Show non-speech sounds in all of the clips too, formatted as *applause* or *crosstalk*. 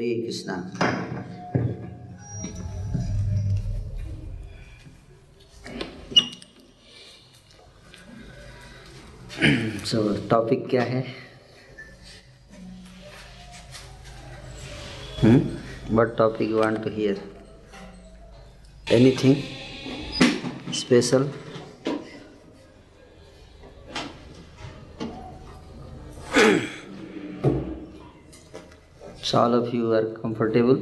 हरे कृष्णा सो topic क्या है? But topic you want to hear anything special so all of you are comfortable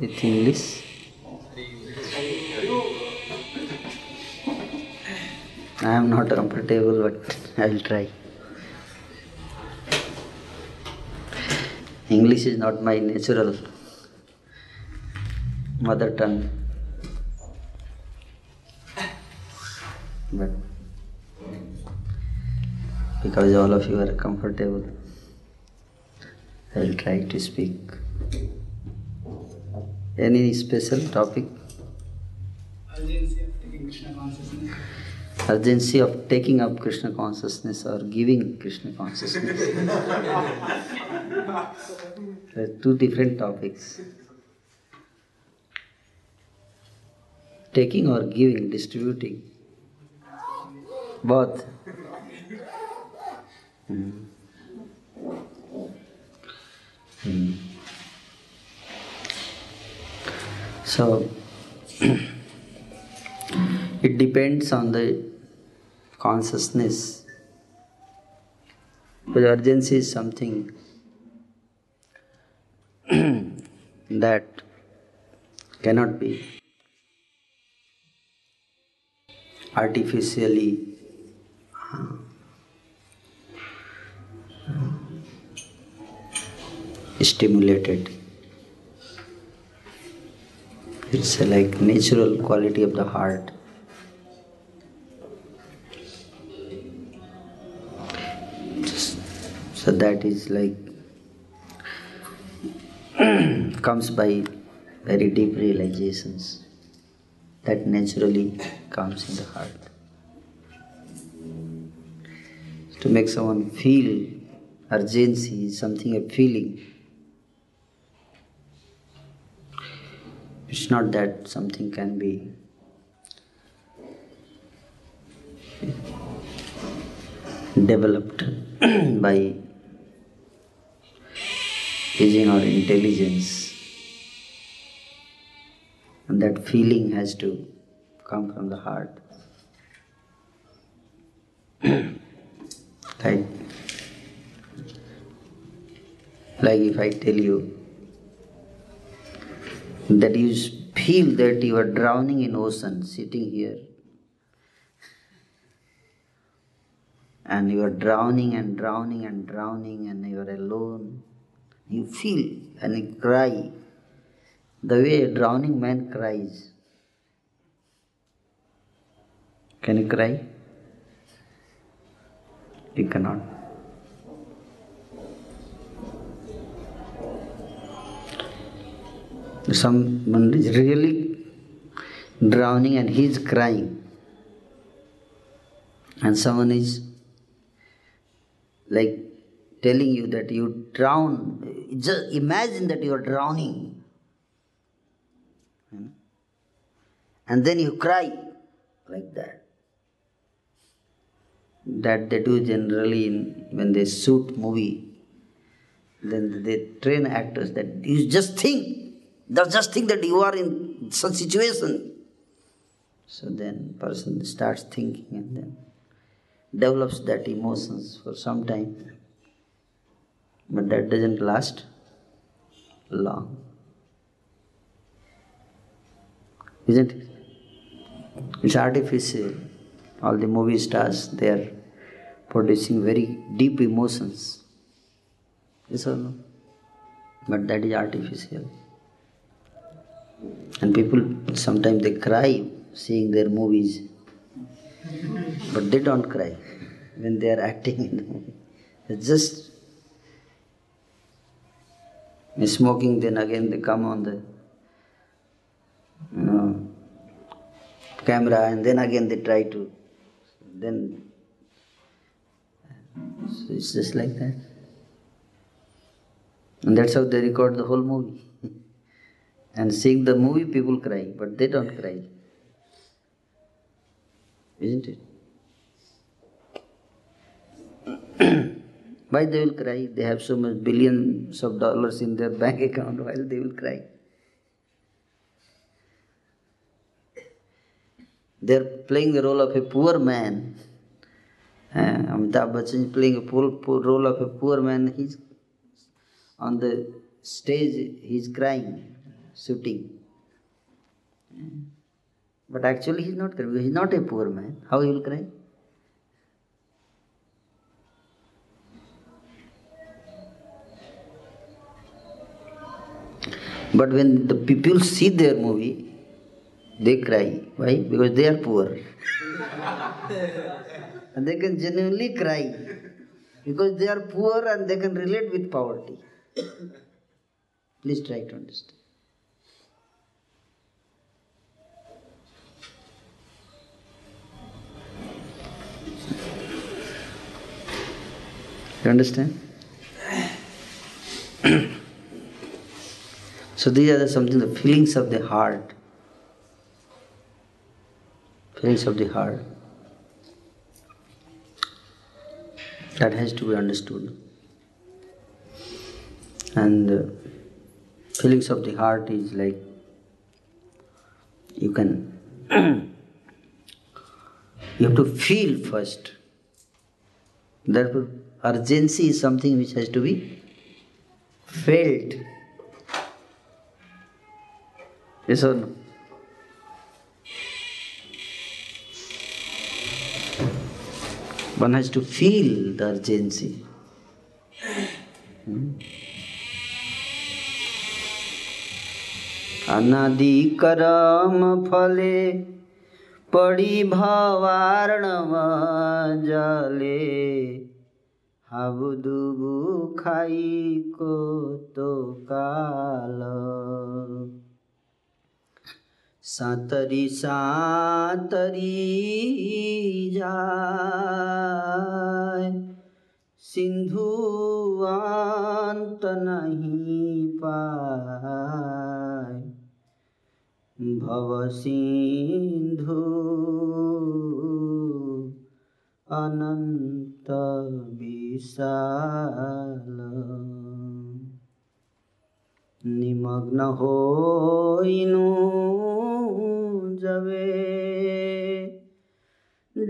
with english? I am not comfortable but i will try. English is not my natural mother tongue. But because all of you are comfortable I will try to speak. Any special topic? urgency of taking Krishna consciousness. Urgency of taking up Krishna consciousness or giving Krishna consciousness. *laughs* There are two different topics. Taking or giving, distributing. Both. Hmm. Hmm. So, *clears throat* it depends on the consciousness. But urgency is something *clears throat* that cannot be artificially uh, stimulated. It's like natural quality of the heart. So that is like *clears throat* comes by very deep realizations that naturally comes in the heart. To make someone feel urgency something a feeling. It's not that something can be developed *clears throat* by using our intelligence. And that feeling has to come from the heart. *clears throat* right? Like if I tell you that you feel that you are drowning in ocean sitting here. And you are drowning and drowning and drowning and you are alone. You feel and you cry. The way a drowning man cries. Can you cry? You cannot someone is really drowning and he is crying. And someone is like telling you that you drown just imagine that you are drowning hmm? and then you cry like that. That they do generally in when they shoot movie then they train actors that you just think just think that you are in such situation. So then person starts thinking and then develops that emotions for some time. But that doesn't last long. Isn't it? It's artificial. All the movie stars they are producing very deep emotions. Yes or no? But that is artificial and people sometimes they cry seeing their movies but they don't cry when they are acting in the movie. It's just smoking then again they come on the you know, camera and then again they try to then so it's just like that. And that's how they record the whole movie And seeing the movie, people cry, but they don't cry. Isn't it? Why they will cry? They have so much billions of dollars in their bank account. Why they will cry? They are playing the role of a poor man. Uh, Amitabh Bachchan is playing a poor, poor role of a poor man. He's on the stage. He's crying, shooting. But actually, he's not crying. He's not a poor man. How he will cry? But when the people see their movie, they cry. Why? Because they are poor. *laughs* and they can genuinely cry. Because they are poor and they can relate with poverty. Please try to understand. You understand? *clears throat* so these are the something the feelings of the heart. Feelings of the heart. That has to be understood. And uh, feelings of the heart is like you can *clears throat* you have to feel first. Therefore, urgency is something which has to be felt. Yes or no? One has to feel the urgency. अनादि करम फले पड़ी भवारणव जले হাবুদুবু খাই তো কাল। সাঁতরি সাঁতরি যায় সিন্ধু আন্ত নাহি পায়। ভব সিন্ধু অনন্ত বিশাল। নিমগ্ন হইনু যাবে।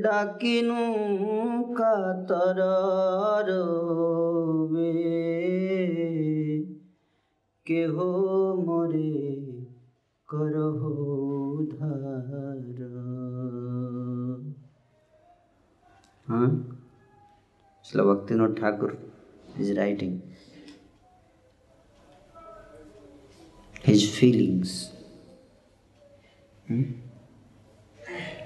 ডাকিনু কাতর কেহ মরে করহ ধার হ্যাঁ? Srila Bhaktivinoda Thakur is writing his feelings. Hmm?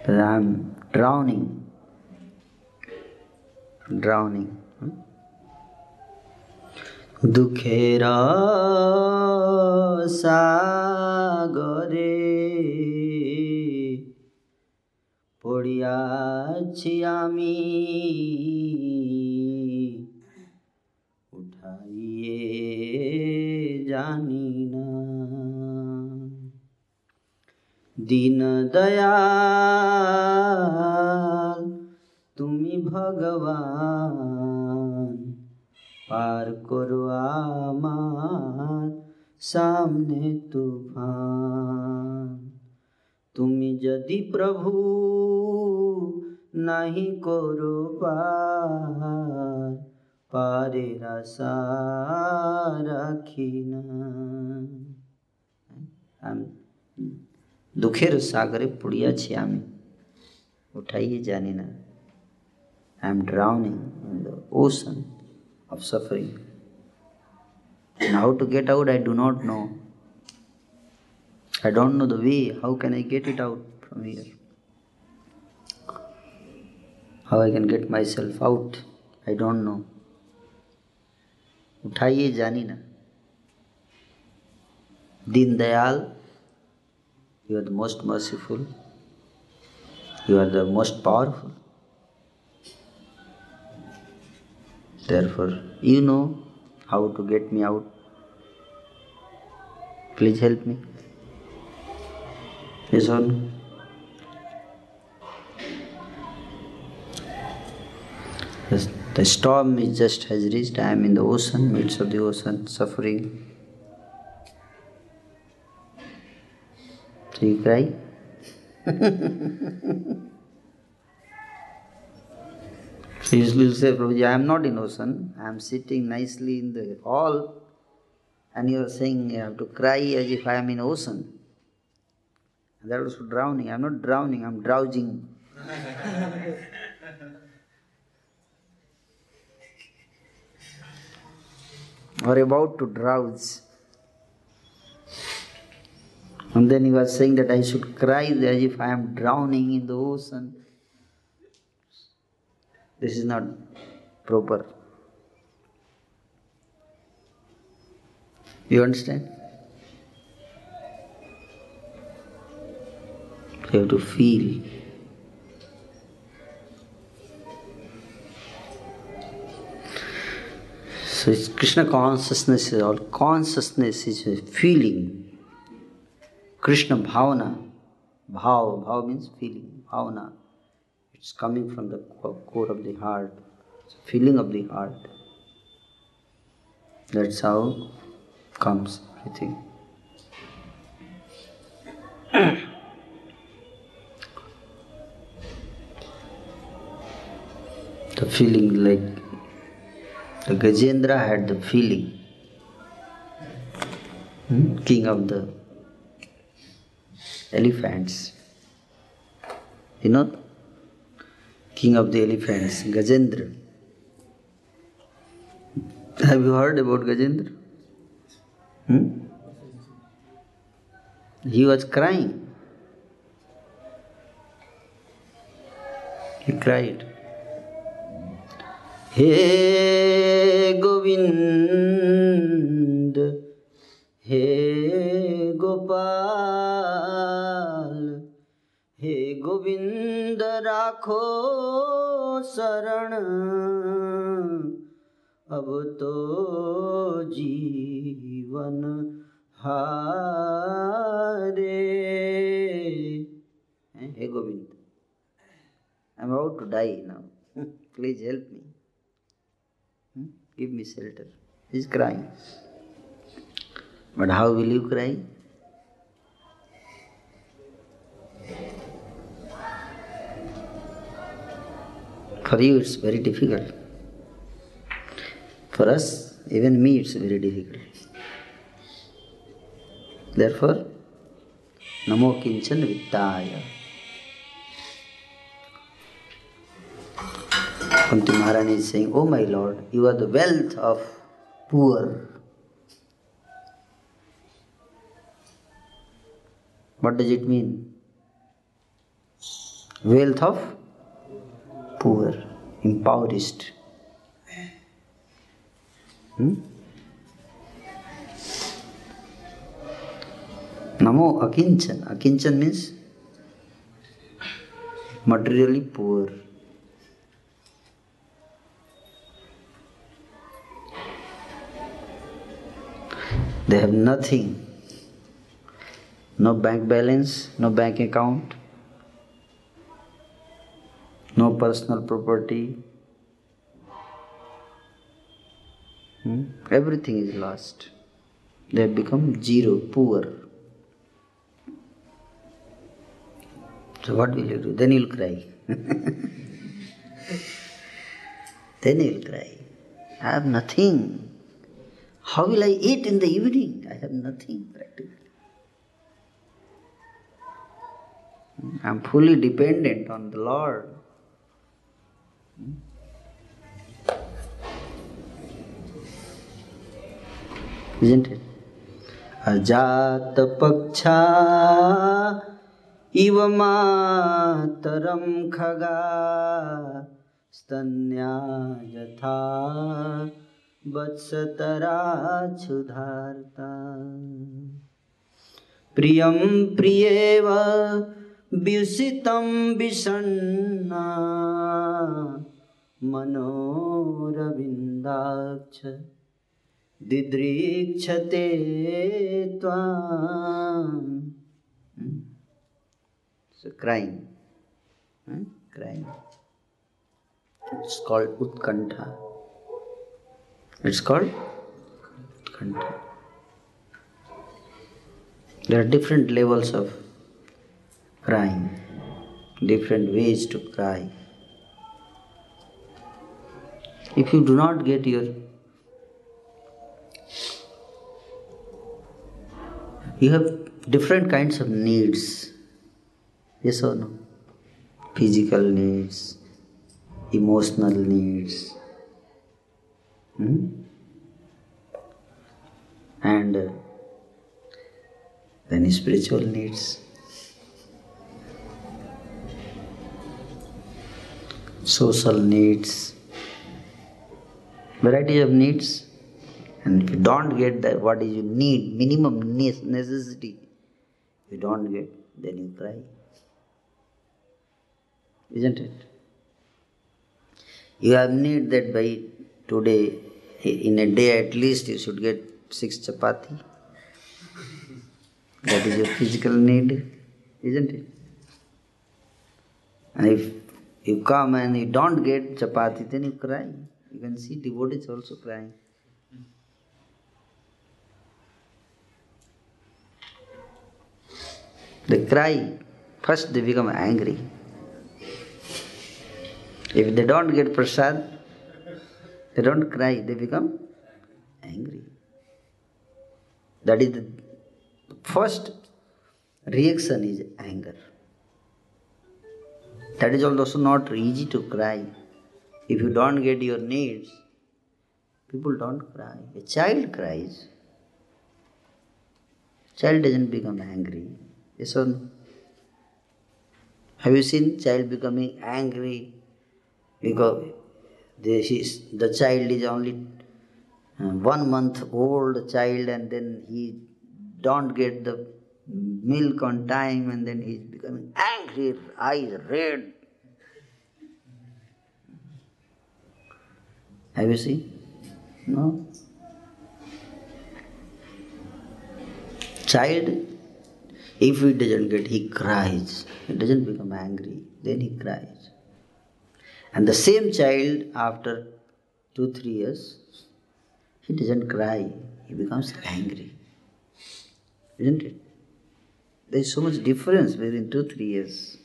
That I am drowning, drowning. Hmm? দুঃখের সাগরে পড়িয়াছি আমি। উঠাইয়ে জানি না। দীন দয়াল তুমি ভগবান পার করো আমার সামনে তুফান। তুমি যদি প্রভু নাহি করো পার পারের আশা রাখি না আমি দুঃখের সাগরে পড়িয়াছি আমি উঠাইয়ে জানি না I am drowning in the ocean suffering. And how to get out, I do not know. I don't know the way. How can I get it out from here? How I can get myself out? I don't know. उठाइए जानी ना Deen Dayal you are the most merciful you are the most powerful Therefore, you know how to get me out. Please help me. no? The storm is just has reached. I am in the ocean, midst of the ocean, suffering. So you cry? *laughs* so you say, Prabhuji, I am not in ocean. I am sitting nicely in the hall and you are saying you have to cry as if I am in ocean. That was drowning. I am not drowning, I am drowsing. *laughs* or about to drowse. And then he was saying that I should cry as if I am drowning in the ocean. This is not proper. You understand? You have to feel. So it's Krishna consciousness is all consciousness is a feeling. Krishna bhavana. Bhav, bhav means feeling. Bhavana. It's coming from the core of the heart. It's feeling of the heart. That's how comes everything. *clears throat* the feeling like the Gajendra had the feeling, hmm? king of the elephants. You know, king of the elephants, Gajendra. Have you heard about Gajendra? Hmm? He was crying. He cried. हे गोविंद हे गोपाल हे गोविंद राखो शरण अब तो जीवन हारे हे Govind I am about to die now please help me Give me shelter. He's crying. But how will you cry? For you, it's very difficult. For us, even me, it's very difficult. Therefore, Namo Kinchan Vittaya. Kunti Maharani is saying, Oh my Lord, you are the wealth of poor. What does it mean? Wealth of poor, impoverished. Hmm? Namo Akinchan. Akinchan means materially poor. Have nothing. No bank balance, no bank account, no personal property. Hmm? Everything is lost. They have become zero, poor. So, what will you do? Then you'll cry. *laughs* then you'll cry. I have nothing. How will I eat in the evening? I have nothing practically. I am fully dependent on the Lord. Isn't it? अजात पक्षा इव मातरं खगा स्तन्या यथा वत्सतराच्छुधार्ता प्रियं प्रियेव व्युषितं विषण्णा मनोरविन्दाक्ष दिदृक्षते त्वाम् So crying. Hmm? Crying. It's. It's called Utkantha. There are different levels of crying, different ways to cry. If you do not get your you have different kinds of needs. Yes or no? Physical needs, emotional needs, hmm? and uh, then spiritual needs. Social needs, variety of needs. And if you don't get that, what is you need, minimum ne- necessity, you don't get, then you cry. Isn't it? You have need that by today, in a day at least, you should get six chapati. That is your physical need, isn't it? And if you come and you don't get chapati, then you cry. You can see devotees also crying. They cry. First they become angry. If they don't get prasad, they don't cry, they become angry. That is the first reaction is anger. That is also not easy to cry. If you don't get your needs, people don't cry. A child cries. Child doesn't become angry. Yes or no? Have you seen child becoming angry because the, his, the child is only uh, one month old child and then he don't get the milk on time and then he's becoming angry, eyes red. Have you seen? No. Child, if he doesn't get, he cries. He doesn't become angry, then he cries. And the same child, after two, three years, he doesn't cry, he becomes angry. Isn't it? There is so much difference within two, three years.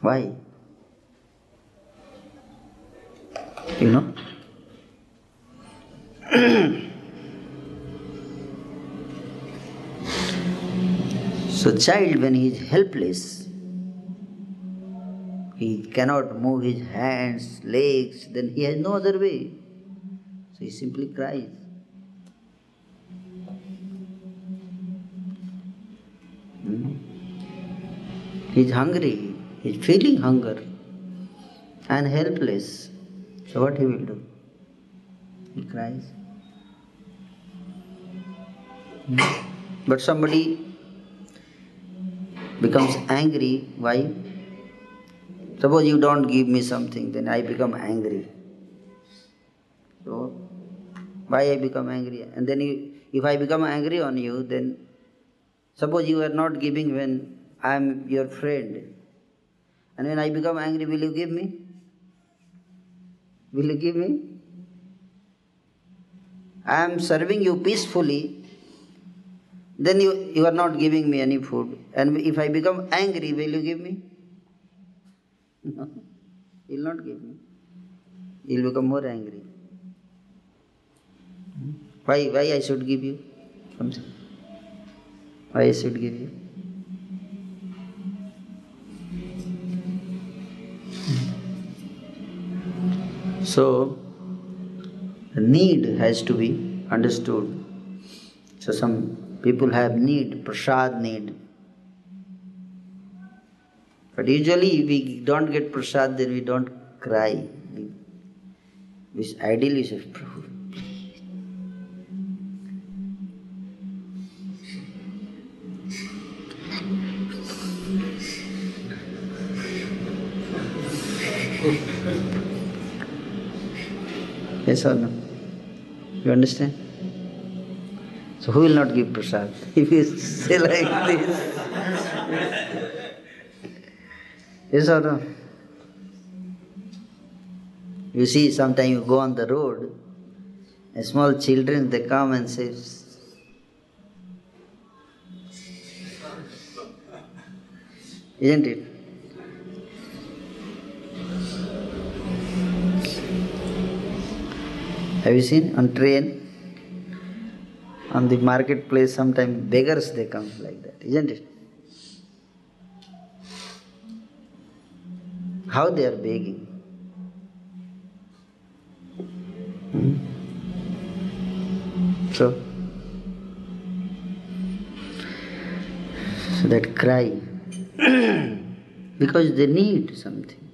Why? You know? *coughs* so, child, when he is helpless, he cannot move his hands, legs, then he has no other way. So he simply cries. Hmm? Hungry, he is feeling hunger and helpless. So what he will do? He cries. Hmm? But somebody becomes angry. Why? Suppose you don't give me something, then I become angry. So, why I become angry? And then you, if I become angry on you, then suppose you are not giving when I am your friend. And when I become angry, will you give me? Will you give me? I am serving you peacefully, then you, you are not giving me any food. And if I become angry, will you give me? *laughs* No, he will not give me. He will become more angry. Why, why I should give you something? Why I should give you? So, need has to be understood. So, some people have need, prasad need. But usually, if we don't get prasad, then we don't cry. We, ideally, should, Prabhu, Yes or no? You understand? So who will not give prasad? *laughs* If you say like this. Yes or no? You see, sometimes you go on the road, small children they come and say, Isn't it? Have you seen on train? On the marketplace, sometimes beggars they come like that, isn't it? How they are begging. Hmm? So, so that cry *clears throat* because they need something.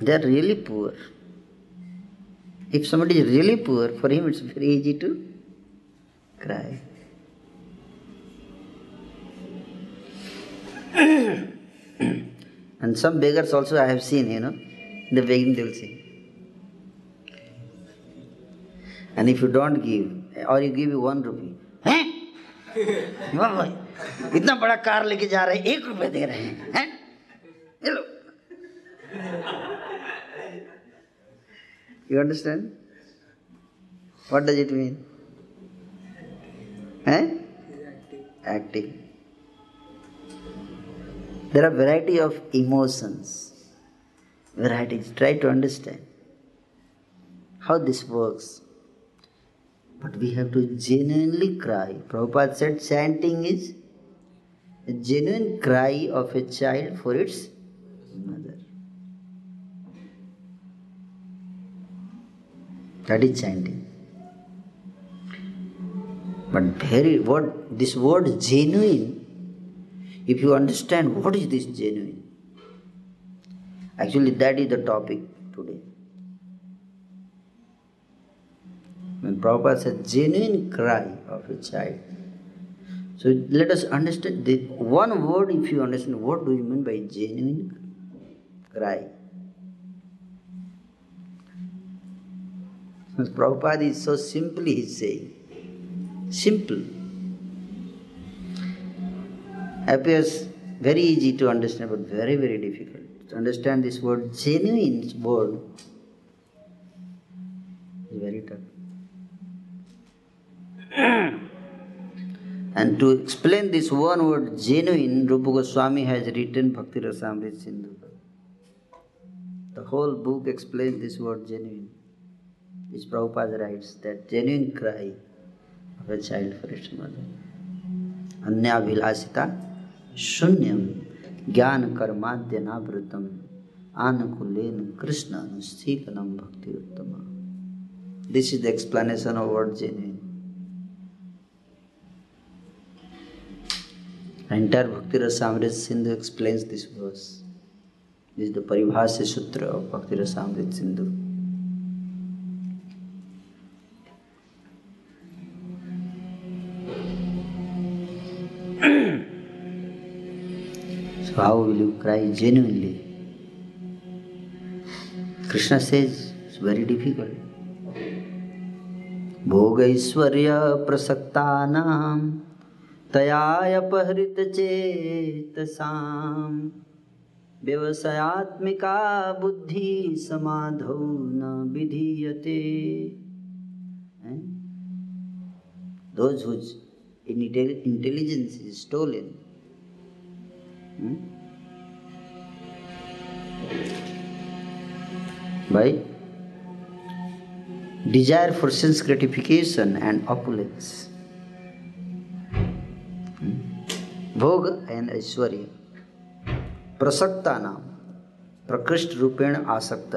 They are really poor. If somebody is really poor, for him it's very easy to cry. *clears throat* and some beggars also I have seen, you know, the begging they will say. And if you don't give, or you give you one rupee, हैं? इतना बड़ा car लेके जा रहे हैं एक रुपए दे रहे हैं हैं? ये लो You understand? What does it mean? Eh? Acting. There are variety of emotions. Varieties. Try to understand how this works. But we have to genuinely cry. Prabhupada said chanting is a genuine cry of a child for its mother. That is chanting. But very what this word genuine, if you understand what is this genuine, actually that is the topic today. When Prabhupada said genuine cry of a child. So let us understand the one word if you understand what do you mean by genuine cry. Prabhupada is so simply he is saying. Simple. Appears very easy to understand, but very, very difficult. To understand this word, genuine word, is very tough. *clears throat* and to explain this one word, genuine, Rupa Goswami has written Bhakti Rasamrit Sindhu. The whole book explains this word genuine which Prabhupada writes, that genuine cry of a child for its mother. Anyabhilasita shunyam jnana karmadhyanabratam anukulen krishna anustikanam bhakti uttama. This is the explanation of word genuine. The entire Bhakti Rasamrit Sindhu explains this verse. This is the Paribhasya Sutra of Bhakti Rasamrit Sindhu. How will you cry genuinely? Krishna says it's very difficult. भोगैश्वर्य प्रसक्तानां तयायपहृत चेतसां व्यवसायात्मिका बुद्धि समाधौ न विधीयते Eh? Those whose intelligence is stolen hmm? भाई desire for sense gratification and opulence भोग and ऐश्वर्य। प्रसक्ता नाम। प्रकृष्ट रूपेण आसक्त।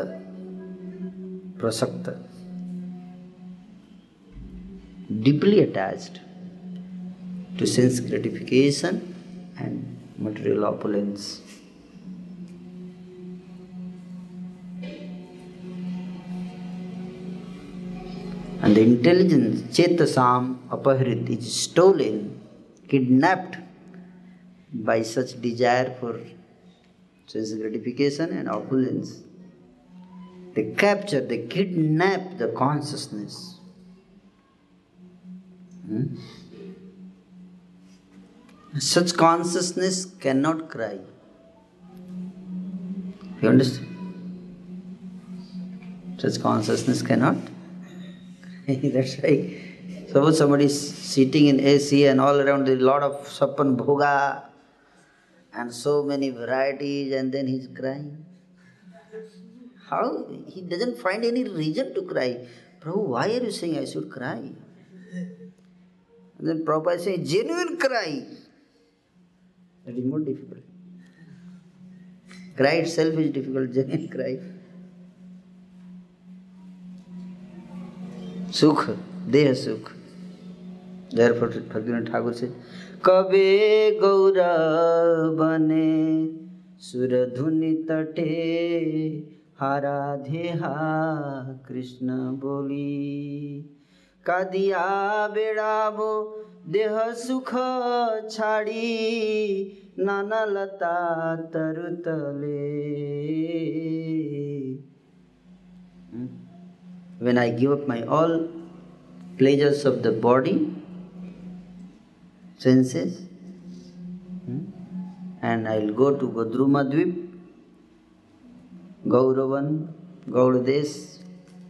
प्रसक्त। Deeply attached to sense gratification and material opulence. And the intelligence, Chetasam Apahrit, is stolen, kidnapped by such desire for sense gratification and opulence. They capture, they kidnap the consciousness Hmm? Such consciousness cannot cry. You understand? Such consciousness cannot. *laughs* That's why. Suppose somebody is sitting in AC and all around there is a lot of chappan bhoga and so many varieties and then he's crying. How? He doesn't find any reason to cry. Prabhu, why are you saying I should cry? And then Prabhupada saying, genuine cry. That is more difficult. Cry itself is difficult, genuine cry. सुख देह सुख जहर फकीर ठाकुर से कबे गौरा बने सुरधुनि तटे हराधे हा कृष्ण बोली कदिया बेड़ा वो દેહ સુખ છાડી નાના લતા તરુતલે when I give up my all pleasures of the body, senses, and I'll go to Godrumadvip, Gauravan, Gaurades,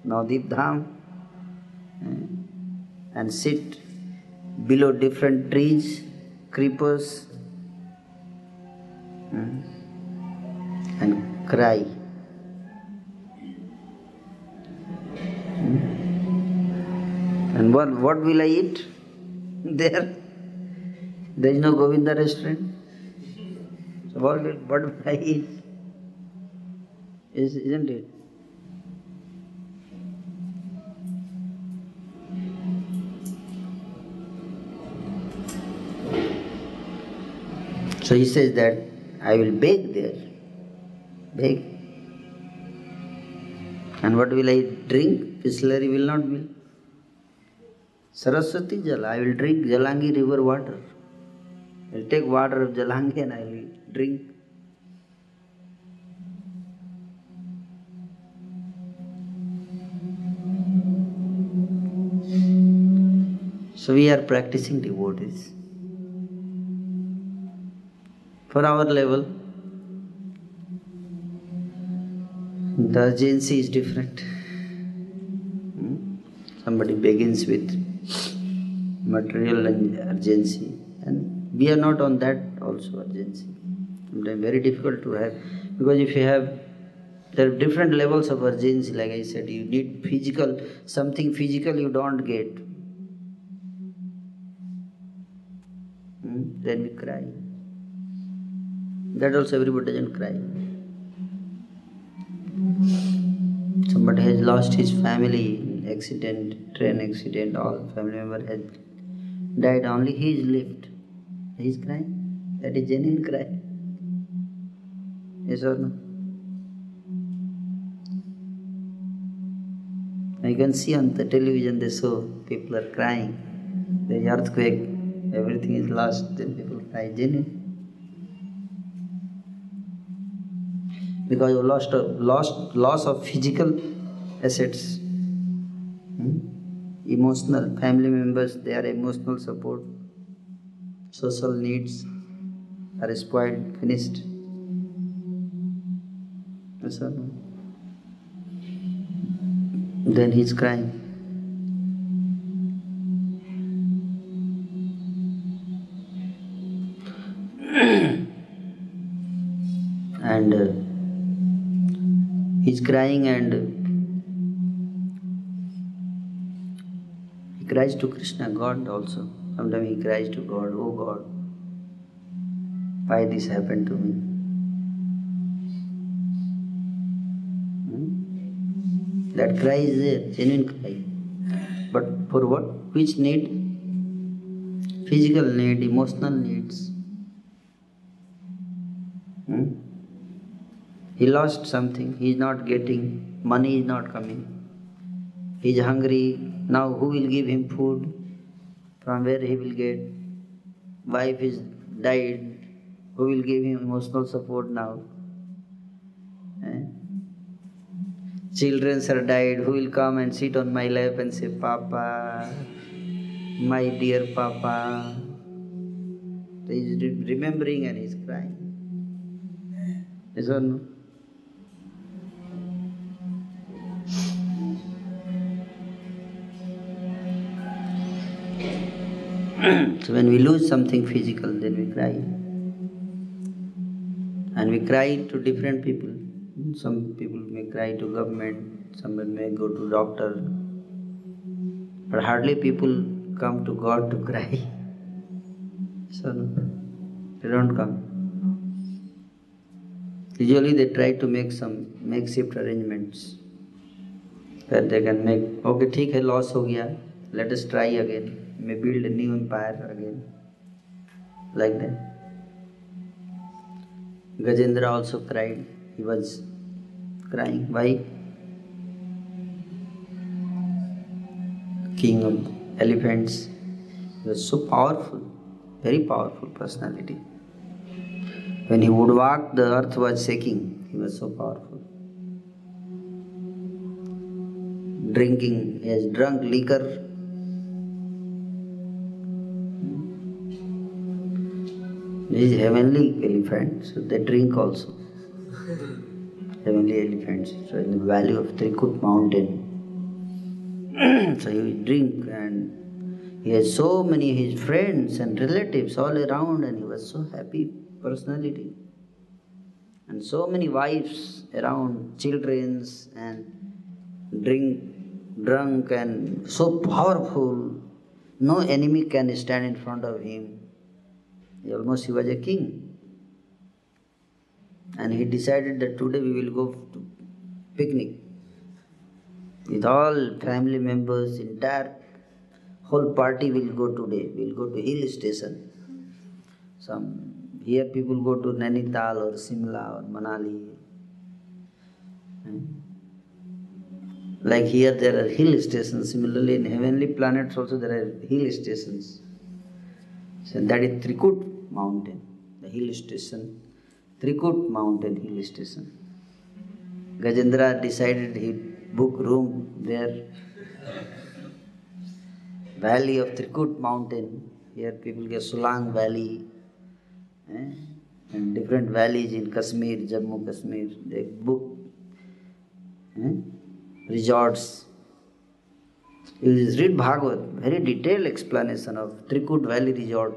Navdeep Dham, and sit below different trees, creepers, hmm, and cry. And what, what will I eat? *laughs* There. There is no Govinda restaurant. So what will, what will I eat? Is, isn't it? So he says that I will bake there. Bake. And what will I drink? Distillery will not be. Saraswati Jal, I will drink Jalangi river water. I will take water of Jalangi and I will drink. So we are practicing devotees. For our level, the urgency is different. Hmm? Somebody begins with material urgency, and we are not on that also urgency. Sometimes very difficult to have because if you have there are different levels of urgency. Like I said, you need physical something physical you don't get. Hmm? Then we cry. That also everybody doesn't cry. Somebody has lost his family accident, train accident, all family member has died, only he is left. He is crying. That is genuine cry. Yes or no? You can see on the television they show people are crying. There is earthquake, everything is lost, then people cry genuine. Because you lost lost loss of physical assets. Hmm? emotional family members their emotional support. Social needs are spoiled finished. Yes then he's crying crying and he cries to Krishna, God also. Sometimes he cries to God, Oh God, why this happened to me? Hmm? That cry is there, genuine cry. But for what? Which need? Physical need, emotional needs. Hmm? He lost something, he is not getting, money is not coming. He is hungry, now who will give him food? From where he will get? Wife is died, who will give him emotional support now? Eh? Children are died, who will come and sit on my lap and say, Papa? my dear Papa. He's re- remembering and he's crying. Yes or no? So when we lose something physical, then we cry. And we cry to different people. Some people may cry to government, some may go to doctor. But hardly people come to God to cry. So no, they don't come. Usually they try to make some makeshift arrangements where they can make, okay, है, loss हो गया, let us try again, may build a new empire again, like that. Gajendra also cried, he was crying. Why? King of elephants, he was so powerful, very powerful personality. When he would walk, the earth was shaking. He was so powerful. Drinking, he has drunk liquor. These heavenly elephants, so they drink also. heavenly elephants. So in the valley of Trikut mountain. *clears throat* so he will drink and he has so many his friends and relatives all around and he was so happy personality. And so many wives around, children's and drink, drunk and so powerful. No enemy can stand in front of him. Almost he was a king. And he decided that today we will go to picnic with all family members, entire whole party will go today. We'll go to hill station. Some here people go to Nainital or Simla or Manali. Hmm? Like here there are hill stations. Similarly in heavenly planets also there are hill stations. So that is Trikut mountain the hill station Trikut mountain hill station Gajendra decided he book room there valley of Trikut mountain here people के Solang valley and different valleys in Kashmir Jammu Kashmir they book resorts read Bhagavat very detail explanation of Trikut valley resort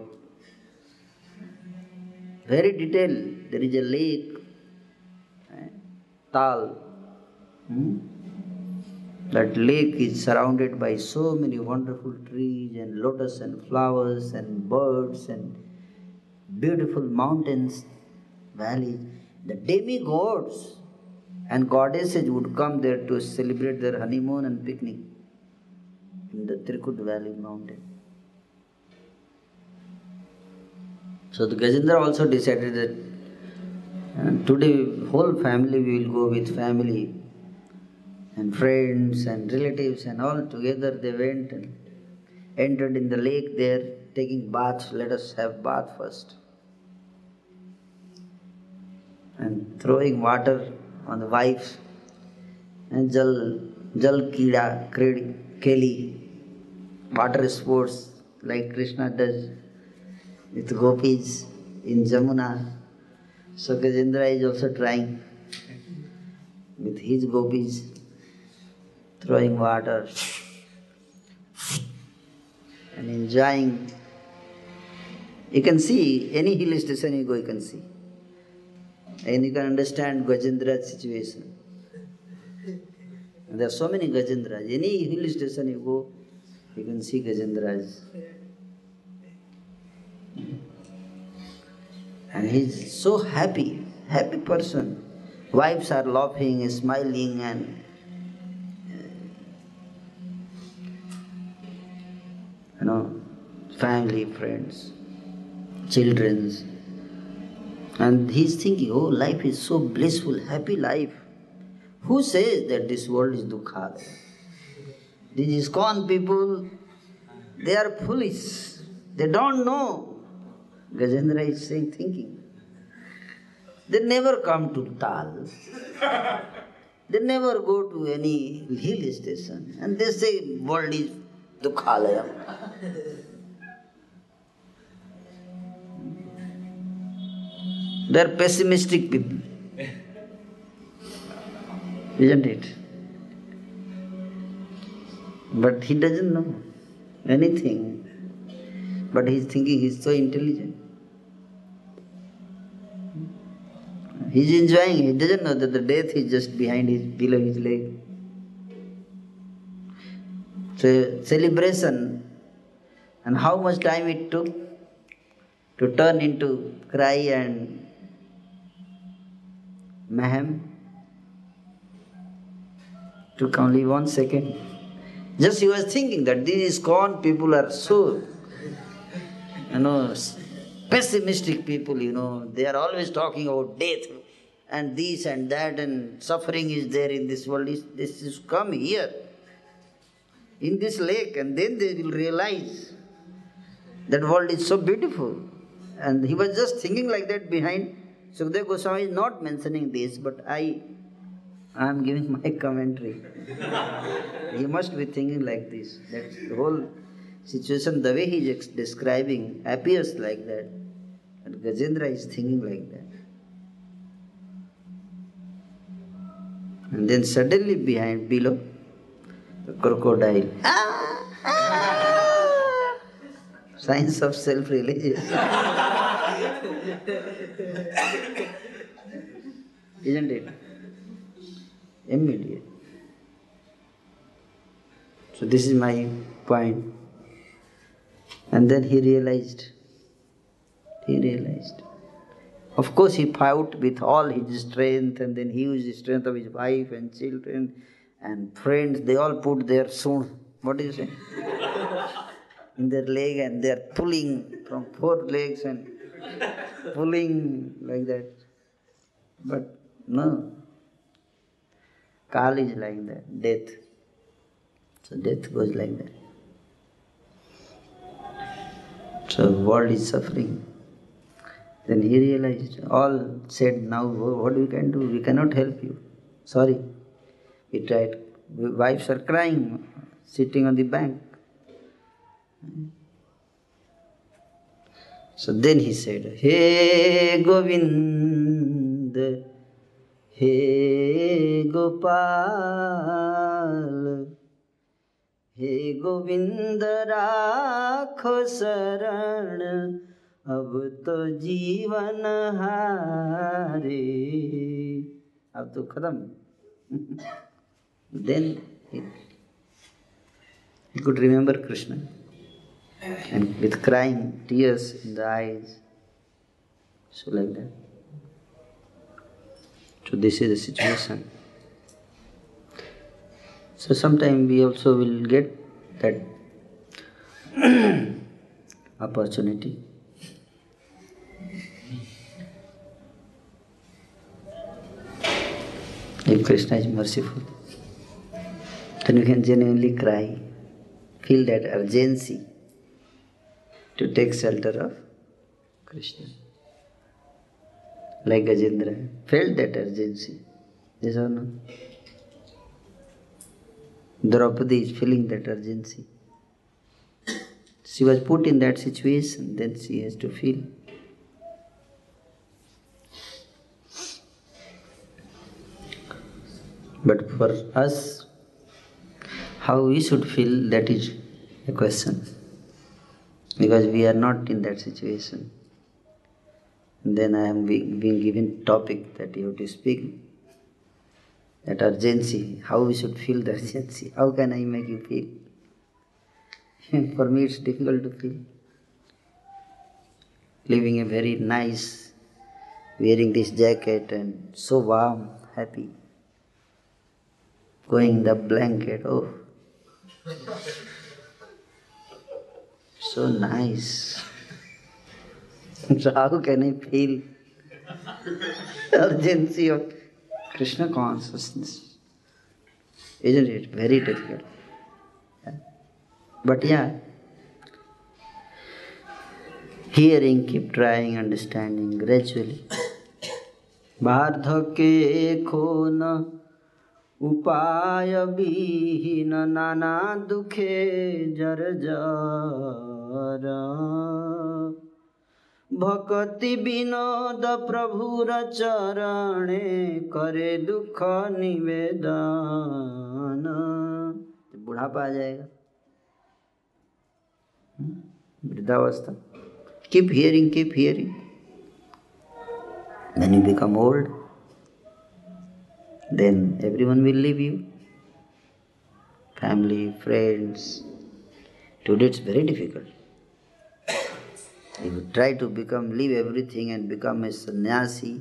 Very detailed. There is a lake, eh? Tal. Hmm? That lake is surrounded by so many wonderful trees and lotus and flowers and birds and beautiful mountains, valleys. The demigods and goddesses would come there to celebrate their honeymoon and picnic in the Trikut Valley mountain. So the Gajendra also decided that uh, today whole family we will go with family and friends and relatives and all together they went and entered in the lake there taking bath. Let us have bath first. And throwing water on the wives and jal, jal kida, keli, water sports like Krishna does with gopis in Jamuna. So Gajendra is also trying with his gopis, throwing water and enjoying. You can see any hill station you go, you can see. And you can understand Gajendra's situation. And there are so many Gajendras. Any hill station you go, you can see Gajendras. And he's so happy, happy person. Wives are laughing, smiling, and you know, family, friends, children's. And he's thinking, oh, life is so blissful, happy life. Who says that this world is dukkha? These ISKCON people, they are foolish. They don't know. Gajendra is saying, thinking. They never come to Tal. they never go to any hill station. And they say world is Dukhalayam. They are pessimistic people. Isn't it? But he doesn't know anything. But he's thinking he's so intelligent. He's enjoying, he doesn't know that the death is just behind his below his leg. So celebration. And how much time it took to turn into cry and mayhem? Took only one second. Just he was thinking that these con people are so, you know, pessimistic people, you know, they are always talking about death and this and that and suffering is there in this world. This is come here in this lake and then they will realize that world is so beautiful. And he was just thinking like that behind. Sukdev Goswami is not mentioning this, but I I am giving my *laughs* commentary. he must be thinking like this. That the whole situation, the way he is describing, appears like that. And Gajendra is thinking like that. And then suddenly behind, below, the crocodile. Ah, ah, signs of self-realization. *laughs* Isn't it? Immediate. So this is my point. And then he realized. He realized. Of course, he fought with all his strength and then he used the strength of his wife and children and friends. They all put their soon, what do you say? *laughs* In their leg and they are pulling from four legs and pulling like that. But no. Kal is like that, death. So death goes like that. So world is suffering. Then he realized, all said, Now what we can do? We cannot help you. Sorry. He tried. Wives are crying, sitting on the bank. So then he said, Hey Govind, Hey Gopal, Hey Govind Rakho Saran. अब तो जीवन हारे। अब तो खत्म। Then you could remember Krishna and with crying tears in the eyes so like that so this is situation so sometime we also will get that opportunity If Krishna is merciful, then you can genuinely cry, feel that urgency to take shelter of Krishna. Like Gajendra, felt that urgency. Yes or no? Draupadi is feeling that urgency. She was put in that situation, then she has to feel. But for us, how we should feel, that is a question. Because we are not in that situation. Then I am being given topic that you have to speak. That urgency, how we should feel the *laughs* urgency. How can I make you feel? *laughs* for me it's difficult to feel. Living a very nice, wearing this jacket and so warm, happy going the blanket. Oh, so nice. so how can I feel urgency of Krishna consciousness? Isn't it very difficult? But yeah, hearing, keep trying, understanding gradually. बार्धके खो न उपाय विहीन नाना दुखे जर जर। भक्ति विनोद प्रभुर चरणे करे दुख निवेदन। बुढ़ापा आ जाएगा। वृद्धावस्था। Keep hearing keep hearing you become old then everyone will leave you. Family friends. Today it's very difficult. If you try to become leave everything and become a sannyasi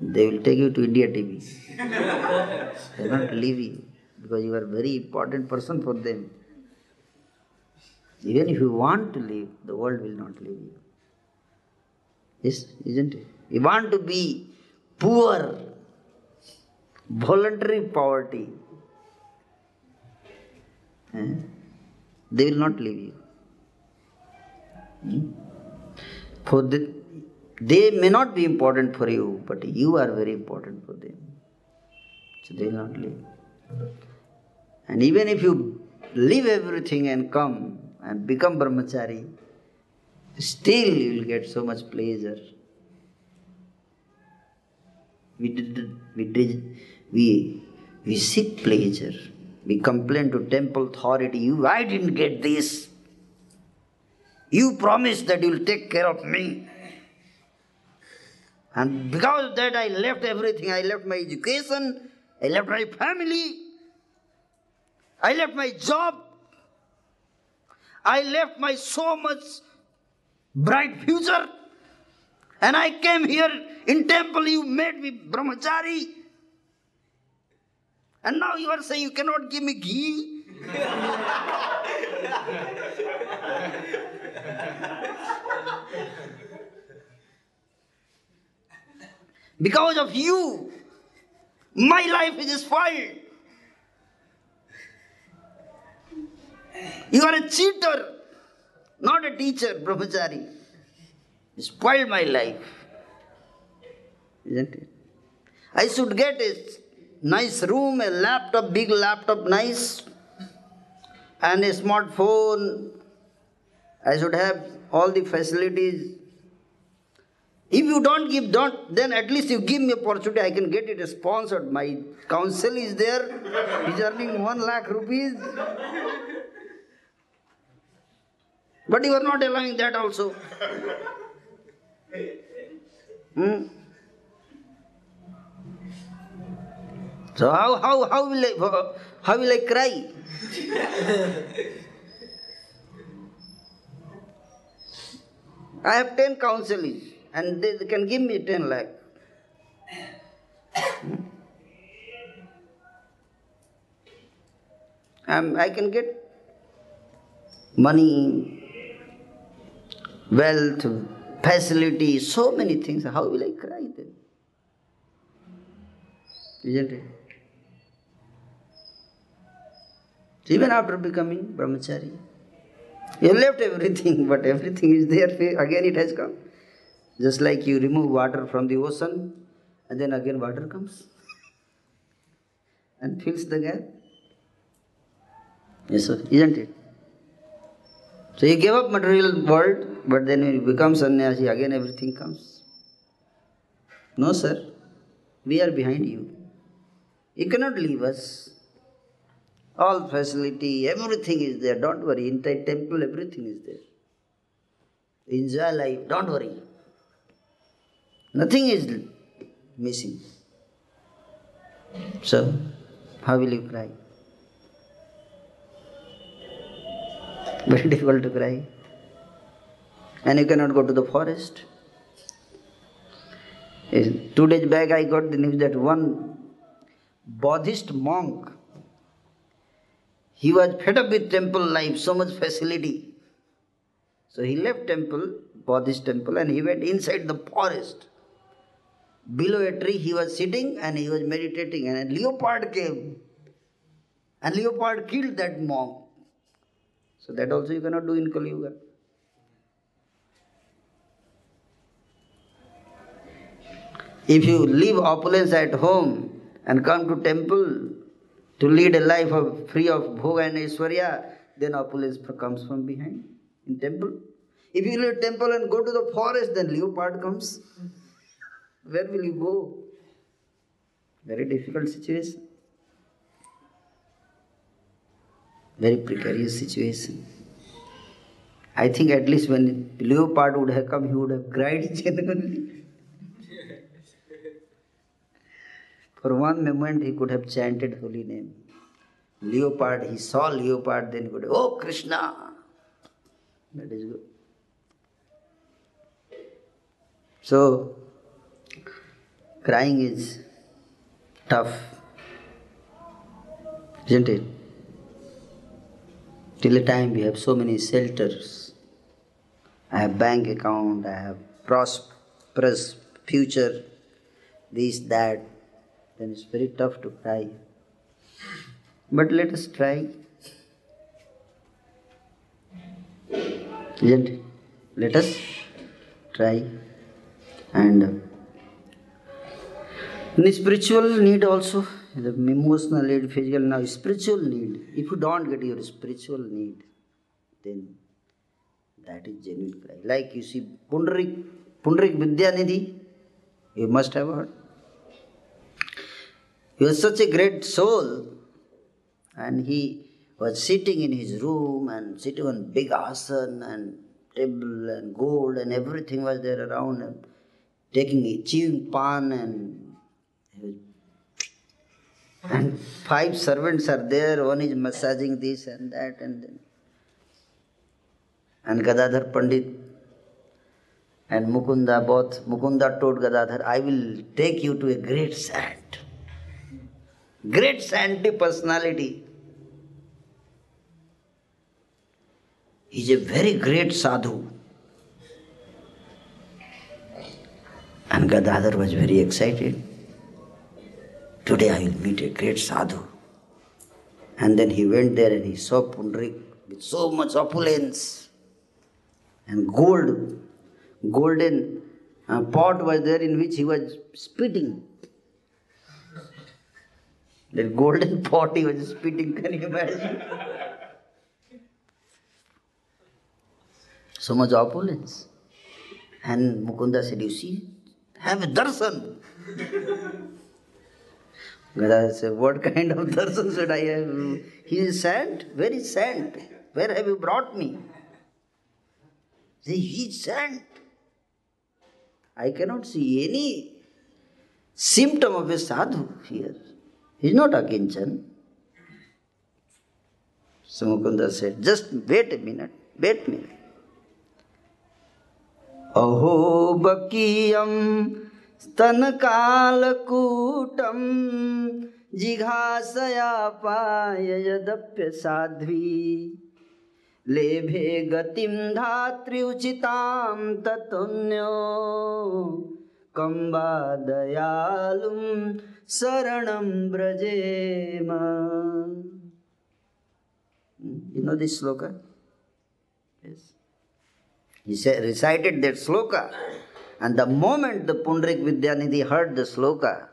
they will take you to india tv *laughs* they will not leave you because you are a very important person for them. Even if you want to leave the world will not leave you. Yes, isn't it? You want to be poor, voluntary poverty. Eh? They will not leave you. Hmm? For the, they may not be important for you, but you are very important for them. So they will not leave. And even if you leave everything and come and become brahmachari, still you will get so much pleasure. We did, we did, we, we seek pleasure. We complain to temple authority, you, I didn't get this. You promised that you'll take care of me. And because of that, I left everything. I left my education, I left my family, I left my job, I left my so much bright future. And I came here in temple, you made me brahmachari. And now you are saying you cannot give me ghee. because of you, my life is spoiled. You are a cheater not a teacher, brahmachari. You spoiled my life. Isn't it? I should get a nice room, a laptop, big laptop, nice, and a smartphone. I should have all the facilities. If you don't give, don't, then at least you give me opportunity, I can get it sponsored. My counsel is there, he's earning one lakh rupees. But you are not allowing that also. Hmm? So how, how, how, will I, how will I cry? I have 10 counsellors and they can give me 10 lakh. Um, I can get money, wealth, facility, so many things. How will I cry then? Isn't it? Even after becoming brahmachari, you left everything, *laughs* but everything is there. Again, it has come. Just like you remove water from the ocean, and then again water comes *laughs* and fills the gap. Yes, sir. Isn't it? So you give up material world, but then you become sannyasi, again everything comes. No, sir. We are behind you. You cannot leave us. All facility, everything is there. Don't worry. Inside temple, everything is there. Enjoy life. Don't worry. Nothing is missing. So, how will you cry? *laughs* very difficult to cry. And you cannot go to the forest. Two days back, I got the news that one Buddhist monk, he was fed up with temple life, so much facility. So he left temple, Buddhist temple, and he went inside the forest. Below a tree, he was sitting and he was meditating, and a leopard came. And leopard killed that monk. So that also you cannot do in Kali Yuga. If you leave opulence at home and come to temple to lead a life of free of bhoga and Aishwarya, then opulence comes from behind in temple. If you leave temple and go to the forest, then leopard comes. Where will you go? Very difficult situation. Very precarious situation. I think at least when leopard would have come, he would have cried *laughs* genuinely. For one moment, he could have chanted holy name. Leopard, he saw leopard, then he could oh Krishna. That is good. So, crying is tough, isn't it? Till the time we have so many shelters. I have bank account, I have prosperous future, this, that, then it's very tough to cry. But let us try. Isn't it? Let us try. And uh, the spiritual need also, the emotional need, physical now, spiritual need. If you don't get your spiritual need, then that is genuine cry. Like you see Pundarik, Pundarik Vidyanidhi, you must have heard. He was such a great soul, and he was sitting in his room and sitting on big asan and table and gold and everything was there around him, taking a chewing pan and and five servants are there. One is massaging this and that and then and Gadadhar Pandit and Mukunda both Mukunda told Gadadhar, I will take you to a great saint great scientific personality. He's a very great sadhu. And Gadadhar was very excited. Today I will meet a great sadhu. And then he went there and he saw Pundarik with so much opulence and gold, golden uh, pot was there in which he was spitting that golden *laughs* pot he was spitting, can you imagine? so much opulence. And Mukunda said, You see, have a darshan. Gadadhar said, What kind of darshan should I have? He is sent, very sent. Where have you brought me? He is sent. I cannot see any symptom of a sadhu here. He's not a kinchan. So Mukunda said, just wait a minute, wait a minute. अहो बकीयं स्तनकालकूटं जिघासयापाय यदप्य साध्वी लेभे गतिं धात्री उचितां ततुन्यो कम्बा दयालुं Saranam Brajema. You know this sloka? Yes. He said, recited that sloka. And the moment the Pundarik Vidyanidhi heard the sloka,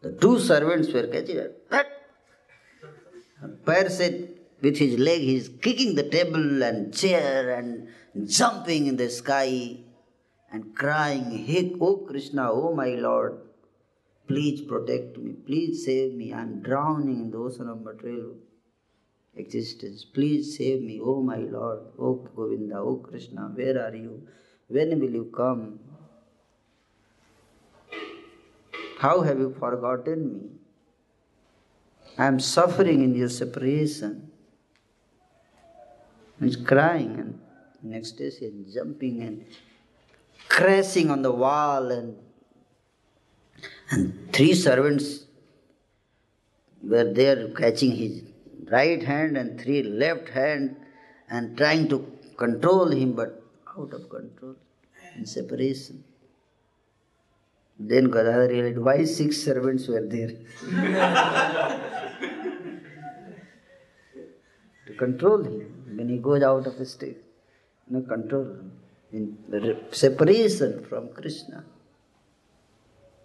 the two servants were catching her. Pat! Pair said, with his leg, he's kicking the table and chair and jumping in the sky and crying, Hey, oh Krishna, oh my Lord, please protect me, please save me. I am drowning in the ocean of material existence. Please save me, oh my Lord, oh Govinda, oh Krishna, where are you? When will you come? How have you forgotten me? I am suffering in your separation. He's crying, and next day he's jumping and crashing on the wall, and and three servants were there catching his right hand and three left hand and trying to control him, but out of control, in separation. Then Gadadhar realized why six servants were there. *laughs* to control him when he goes out of the state. No control in separation from Krishna.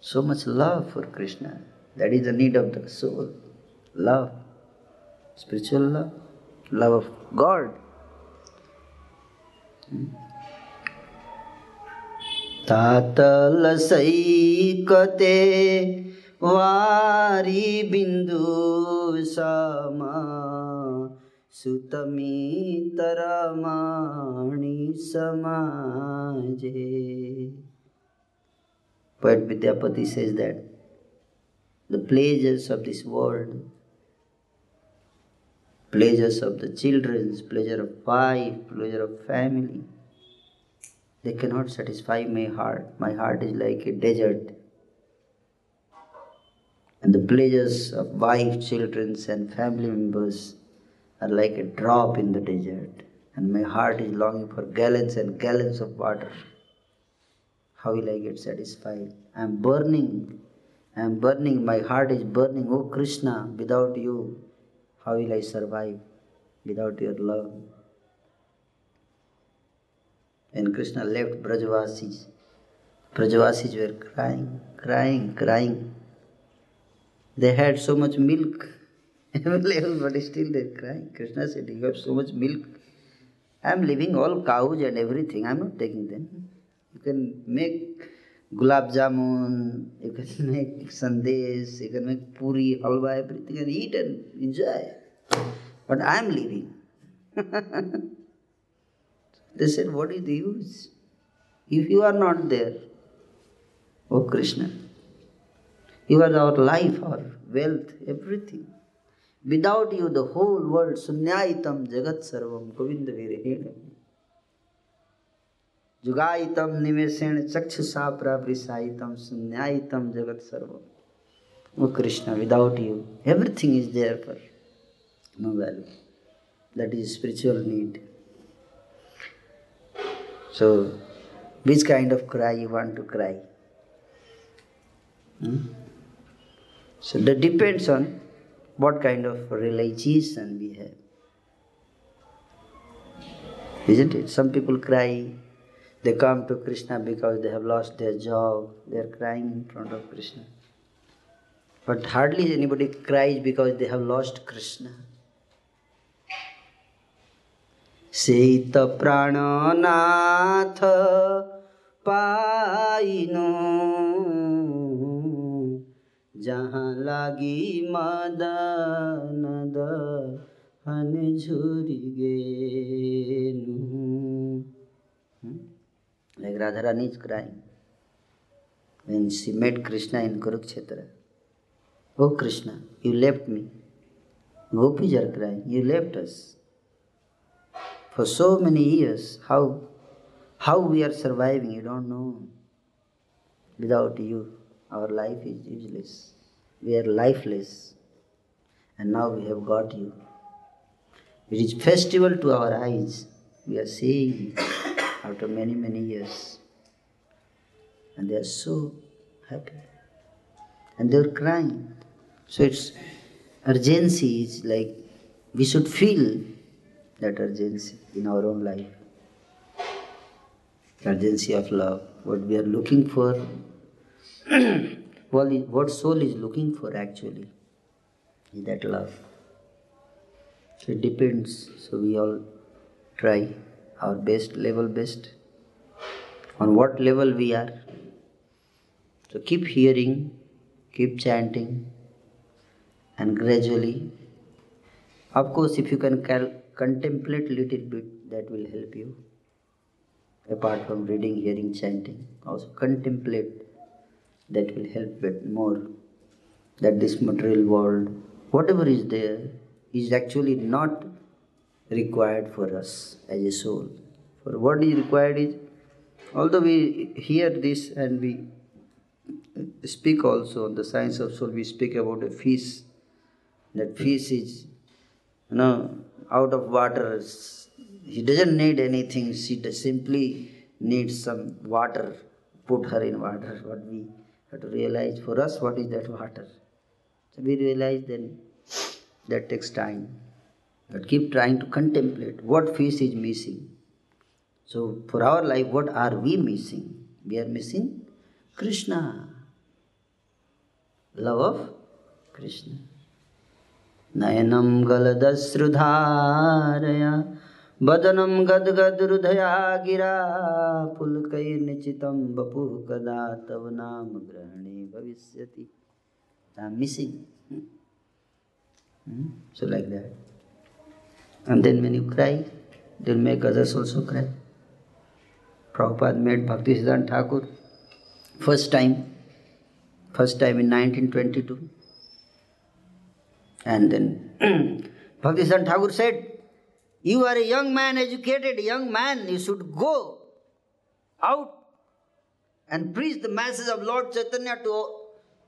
So much love for Krishna. That is the need of the soul. Love. Spiritual love. Love of God. तातल सई कते वारी बिंदु सामा सुतमी समाजे Poet Vidyapati says that the pleasures of this world, pleasures of the children's, pleasure of wife, pleasure of family, they cannot satisfy my heart. My heart is like a desert. And the pleasures of wife, children, and family members are like a drop in the desert. And my heart is longing for gallons and gallons of water. How will I get satisfied? I am burning. I am burning. My heart is burning. Oh Krishna, without you, how will I survive? Without your love. When Krishna left Brajavasis, Brajavasis were crying, crying, crying. They had so much milk *laughs* available, but still they're crying. Krishna said, You have so much milk. I'm leaving all cows and everything. I'm not taking them. You can make gulab jamun, you can make sandesh, you can make puri, halwa, everything, and eat and enjoy. But I'm leaving. they said, What is the use? If you are not there, oh Krishna, you are our life, our wealth, everything. Without you, the whole world, sunyaitam jagat sarvam, govinda virhenam. जुगायितम निवेशण चक्षुषा प्रवृषायितम शून्यायितम जगत सर्व वो Krishna without you everything is there for no value that is spiritual need so which kind of cry you want to cry so that depends on what kind of realization we have is it some people cry They come to Krishna because they have lost their job. They are crying in front of Krishna. But hardly anybody cries because they have lost Krishna. शीत प्राणनाथ पाइनो जहाँ लागी मदन दहन झुरी गेनु like Radha Rani is crying she met Krishna in Kurukshetra oh Krishna you left me gopis are crying you left us for so many years how how we are surviving you don't know without you our life is useless we are lifeless and now we have got you it is festival to our eyes we are see after many, many years. And they are so happy. And they are crying. So it's urgency is like we should feel that urgency in our own life. Urgency of love. What we are looking for, what soul is looking for actually is that love. So it depends. So we all try our best, level best, on what level we are. So keep hearing, keep chanting, and gradually, of course, if you can cal- contemplate little bit, that will help you. Apart from reading, hearing, chanting, also contemplate. That will help bit more. That this material world, whatever is there, is actually not required for us as a soul. For what is required is, although we hear this and we speak also on the science of soul, we speak about a fish. That fish is, you know, out of water. He doesn't need anything. She simply needs some water. Put her in water. What we have to realize for us, what is that water? So we realize then that takes time. But keep trying to contemplate what fish is missing. So for our life, what are we missing? We are missing Krishna. Love of Krishna. नयनं गलदश्रुधारया वदनं गद्गदहृदया गिरा पुलकैर्निचितं वपुः कदा तव नाम ग्रहणे भविष्यति I am missing. Hmm? And then when you cry, they'll make others also cry. Prabhupada made Bhakti Siddhanta Thakur first time, first time in 1922. And then Bhakti Siddhanta Thakur said, You are a young man, educated young man, you should go out and preach the message of Lord Chaitanya to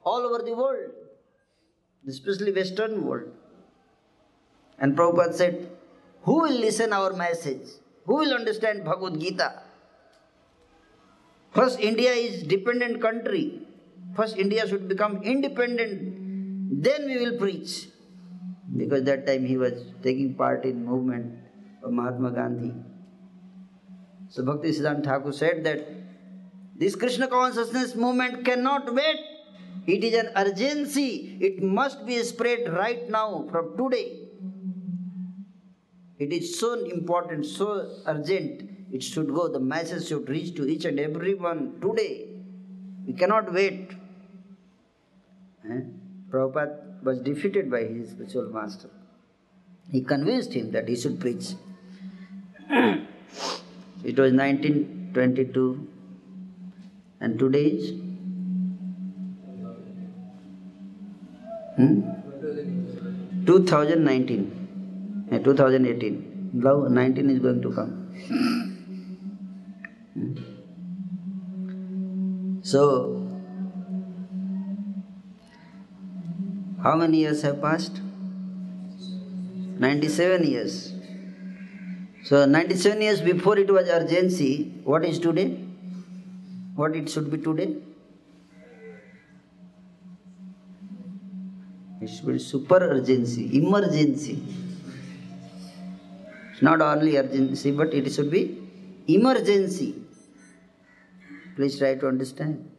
all over the world, especially Western world. And Prabhupada said, Who will listen our message? Who will understand Bhagavad Gita? First, India is dependent country. First, India should become independent. Then we will preach. Because that time he was taking part in movement of Mahatma Gandhi. So Bhakti Siddhanta Thakur said that this Krishna consciousness movement cannot wait. It is an urgency. It must be spread right now, from today. It is so important, so urgent. It should go. The message should reach to each and everyone today. We cannot wait. Eh? Prabhupada was defeated by his spiritual master. He convinced him that he should preach. *coughs* it was 1922 and today is hmm? 2019 yeah, 2018 now 19 is going to come. So how many years have passed? 97 years. So 97 years before it was urgency what is today? What it should be today? It should be super urgency emergency not only urgency but it should be emergency. Please try to understand.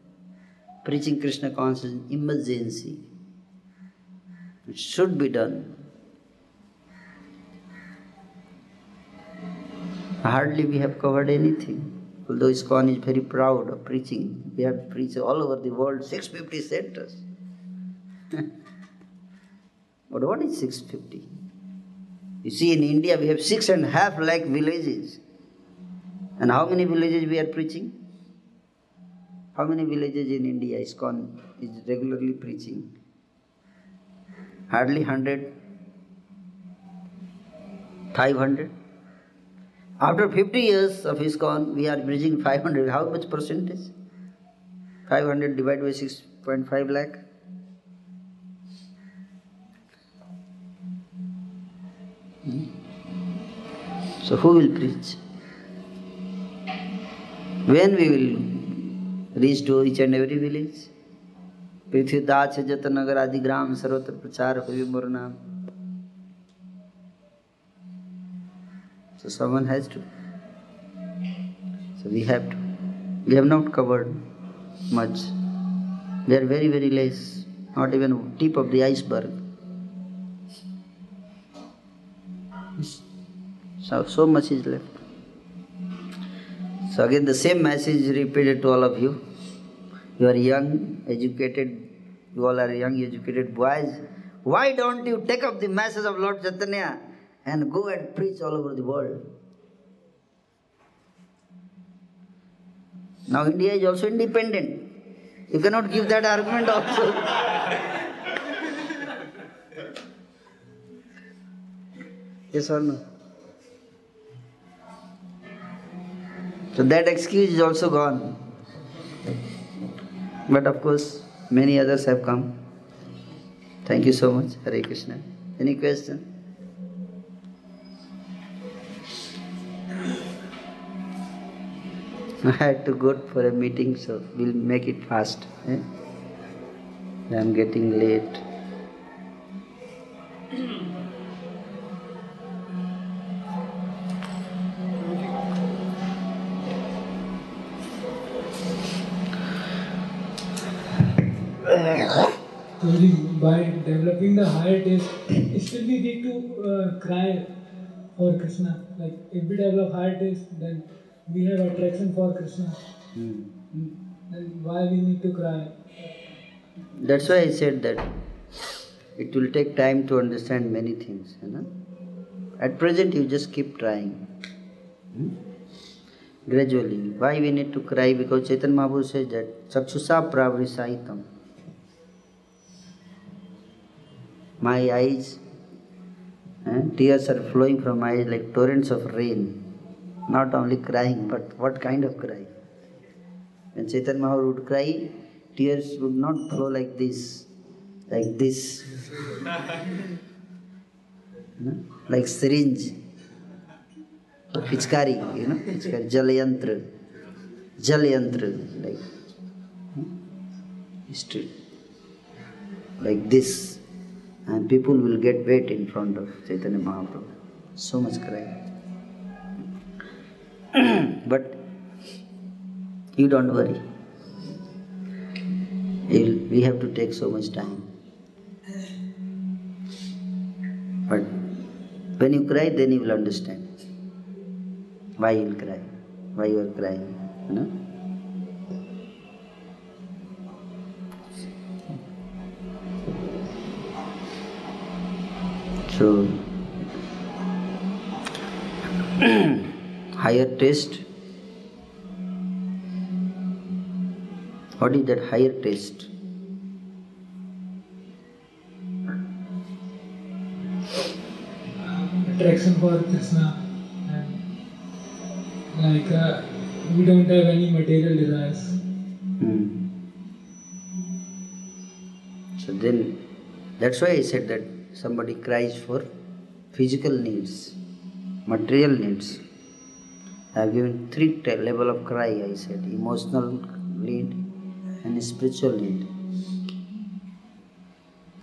Preaching krishna consciousness emergency. It should be done. Hardly we have covered anything. Although ISKCON is very proud of preaching. We have preached all over the world 650 centers. *laughs* But what is 650 you see in india we have six and a half lakh villages and how many villages we are preaching how many villages in india ISKCON is regularly preaching hardly 100 500 after 50 years of ISKCON, we are bridging 500. How much percentage? 500 divided by 6.5 lakh. So who will preach? When we will reach to each and every village? पृथ्वी दाच जत नगर आदि ग्राम सर्वत्र प्रचार हुई मोर नाम So someone has to. So we have to. We have not covered much. We are very, very less. Not even tip of the iceberg. So, so much is left. So again the same message is repeated to all of you. You are young, educated, you all are young, educated boys. Why don't you take up the message of Lord Chaitanya and go and preach all over the world. Now India is also independent. You cannot give that argument also. *laughs* yes or no? So that excuse is also gone. But of course, many others have come. Thank you so much. Hare Krishna. Any question? I had to go for a meeting, so we'll make it fast. Eh? I'm getting late. So by developing the higher taste, still we need to uh, cry for Krishna. Like if we develop higher taste, then we have attraction for Krishna. Hmm. Then why we need to cry? That's why I said that it will take time to understand many things. You know? At present, you just keep trying. Hmm? Gradually. Why we need to cry? Because Chaitanya Mahaprabhu says that Chakshusa Pravrisaitam. My eyes, eh, tears are flowing from my eyes like torrents of rain. Not only crying, but what kind of cry? When Chaitanya Mahaprabhu would cry, tears would not flow like this, like this, No? like syringe, pichkari, you know, pichkari, jalayantra, jalayantra, like hmm? history, like this, and people will get wet in front of Chaitanya Mahaprabhu. So much crying. *clears throat* but you don't worry. You'll, we have to take so much time. But when you cry, then you will understand why you will cry, why you are crying. You know? So, *clears throat* higher taste. What is that higher taste? Attraction for Krishna. And like uh, we don't have any material desires. Hmm. So then, that's why I said that somebody cries for physical needs, material needs. I have given three t- level of cry. I said emotional need and spiritual need,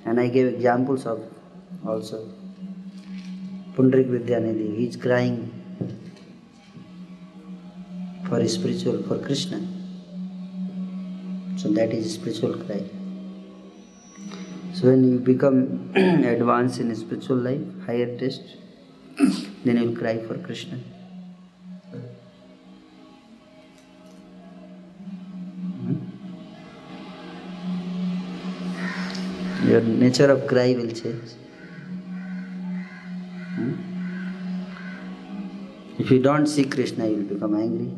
and I gave examples of also. Pundarik Vidyanidhi, he is crying for spiritual, for Krishna. So that is spiritual cry. So when you become advanced in spiritual life, higher taste, then you will cry for Krishna. Hmm? Your nature of cry will change. Hmm? If you don't see Krishna, you will become angry.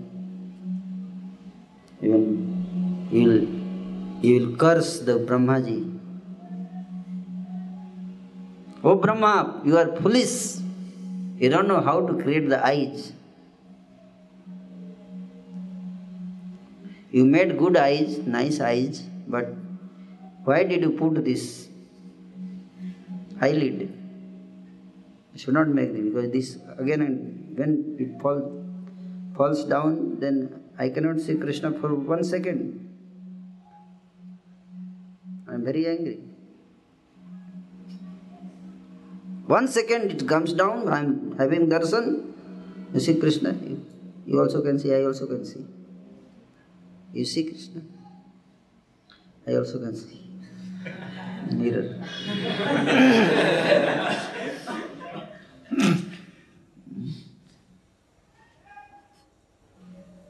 Even you will, you will curse the Brahmaji. Oh Brahma, you are foolish. You don't know how to create the eyes. You made good eyes, nice eyes, but why did you put this eyelid? You should not make this because this again and when it fall, falls down, then I cannot see Krishna for one second. I am very angry. One second it comes down, I am having darshan. You see Krishna, you, also can see, I also can see. You see Krishna? I also can see. *laughs* Mirror. *coughs*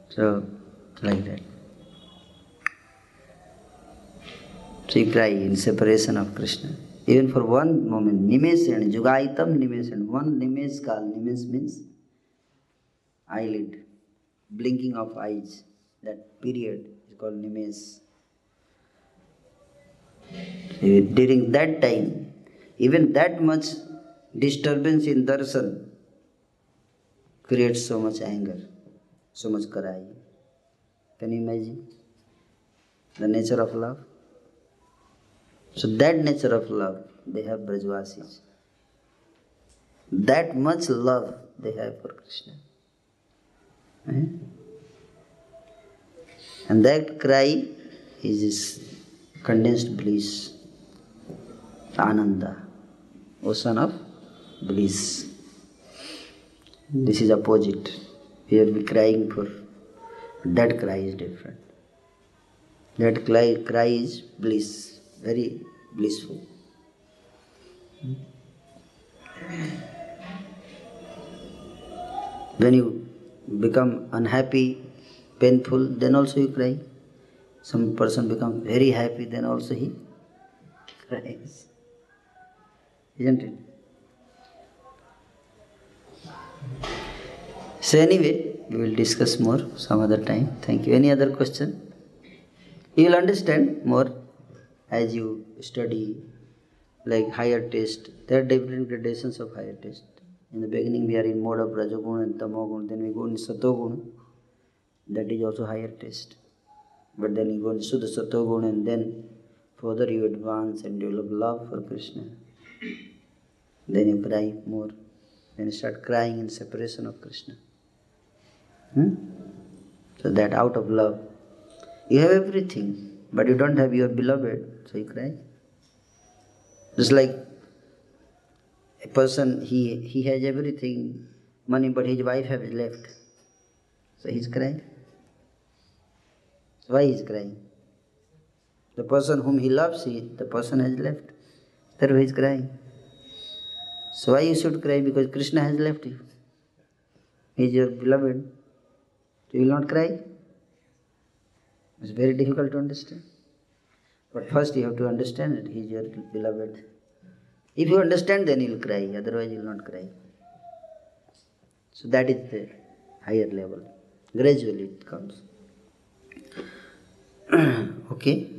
so, like that. So you cry in separation of Krishna. Even for one moment Nimesh and जुगाइतम निमेश and one निमेश काल निमेश means eyelid blinking of eyes that period is Nimesh during that time even that much disturbance in Darshan create so much anger so much cry can you imagine the nature of love So that nature of love they have Brajvasis. That much love they have for Krishna. And that cry is this condensed bliss, Ananda, ocean of bliss. This is opposite. We will be crying for that cry is different. That cry, cry is bliss, very blissful. When you become unhappy, painful, then also you cry. Some person become very happy, then also he cries. Isn't it? So anyway, we will discuss more some other time. Thank you. Any other question? You will understand more as you study like higher taste. There are different gradations of higher taste. In the beginning, we are in mode of Rajagun and Tamogun, then we go in Satogun. That is also higher taste. But then you go into the Satogun and then further you advance and develop love for Krishna. Then you cry more. Then you start crying in separation of Krishna. Hmm? So that out of love, you have everything, but you don't have your beloved, so you cry. Just like a person, he, he has everything, money, but his wife has left. So he's crying. Why he's crying? The person whom he loves, he, the person has left. Therefore he is crying. So why you should cry? Because Krishna has left you. He is your beloved. You will not cry? It's very difficult to understand. But first you have to understand that he is your beloved. If you understand, then you will cry. Otherwise, you will not cry. So that is the higher level. Gradually it comes. *clears throat* okay.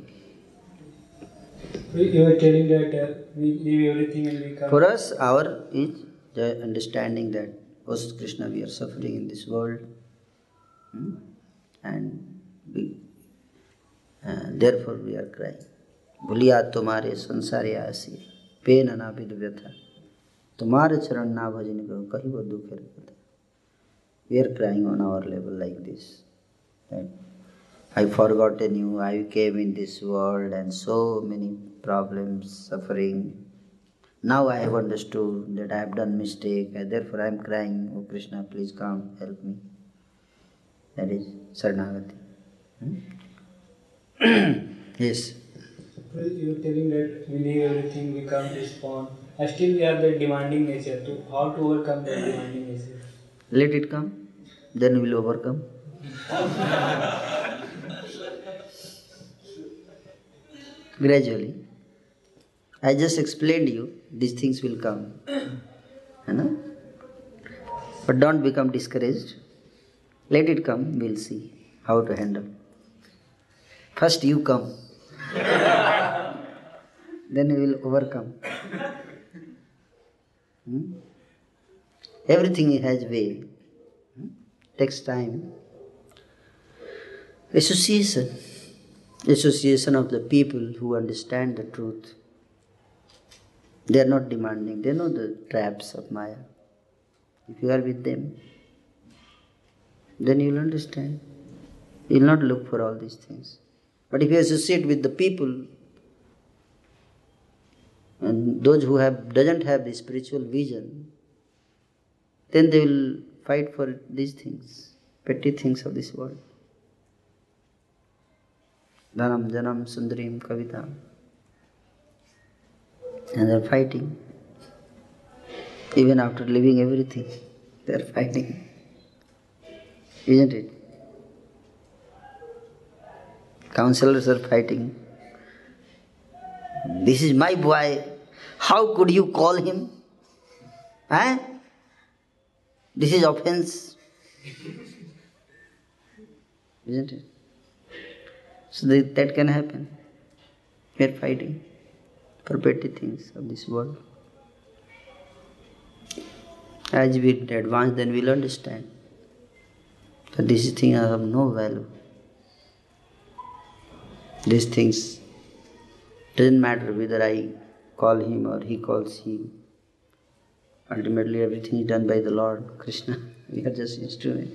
You were telling that uh, we leave everything and we come. For us, our is the understanding that, oh Krishna, we are suffering in this world. Hmm? And we, therefore we are crying भुलिया तुम्हारे संसार आसी pen अनाविद था तुम्हारे चरण ना भजन करो कही वो दुखे रखता we are crying on our level like this I forgot an you I came in this world and so many problems suffering now I have understood that I have done mistake therefore I am crying oh Krishna please come help me that is शरणागति yes. Well, you telling that we leave everything, we spawn. And still we have the demanding nature. To how to overcome that demanding nature? Let it come, then we will overcome. Gradually. I just explained you, these things will come. You know? But don't become discouraged. Let it come, we'll see how to handle. First you come. then we will overcome. Hmm? Everything has way. Hmm? Takes time. Association. Association of the people who understand the truth. They are not demanding. They know the traps of Maya. If you are with them, then you will understand. You will not look for all these things. But if you associate with the people and those who have doesn't have the spiritual vision, then they will fight for these things, petty things of this world. Dhanam, Janam, Sundarim, Kavita. And they're fighting. Even after leaving everything, they're fighting. Isn't it? Counselors are fighting. This is my boy. How could you call him? Huh? This is offense. *laughs* Isn't it? So that, that can happen. We are fighting for petty things of this world. As we advance, then we'll understand that these things are of no value. These things doesn't matter whether I call him or he calls him. Ultimately, everything is done by the Lord Krishna. *laughs* We are just instrument.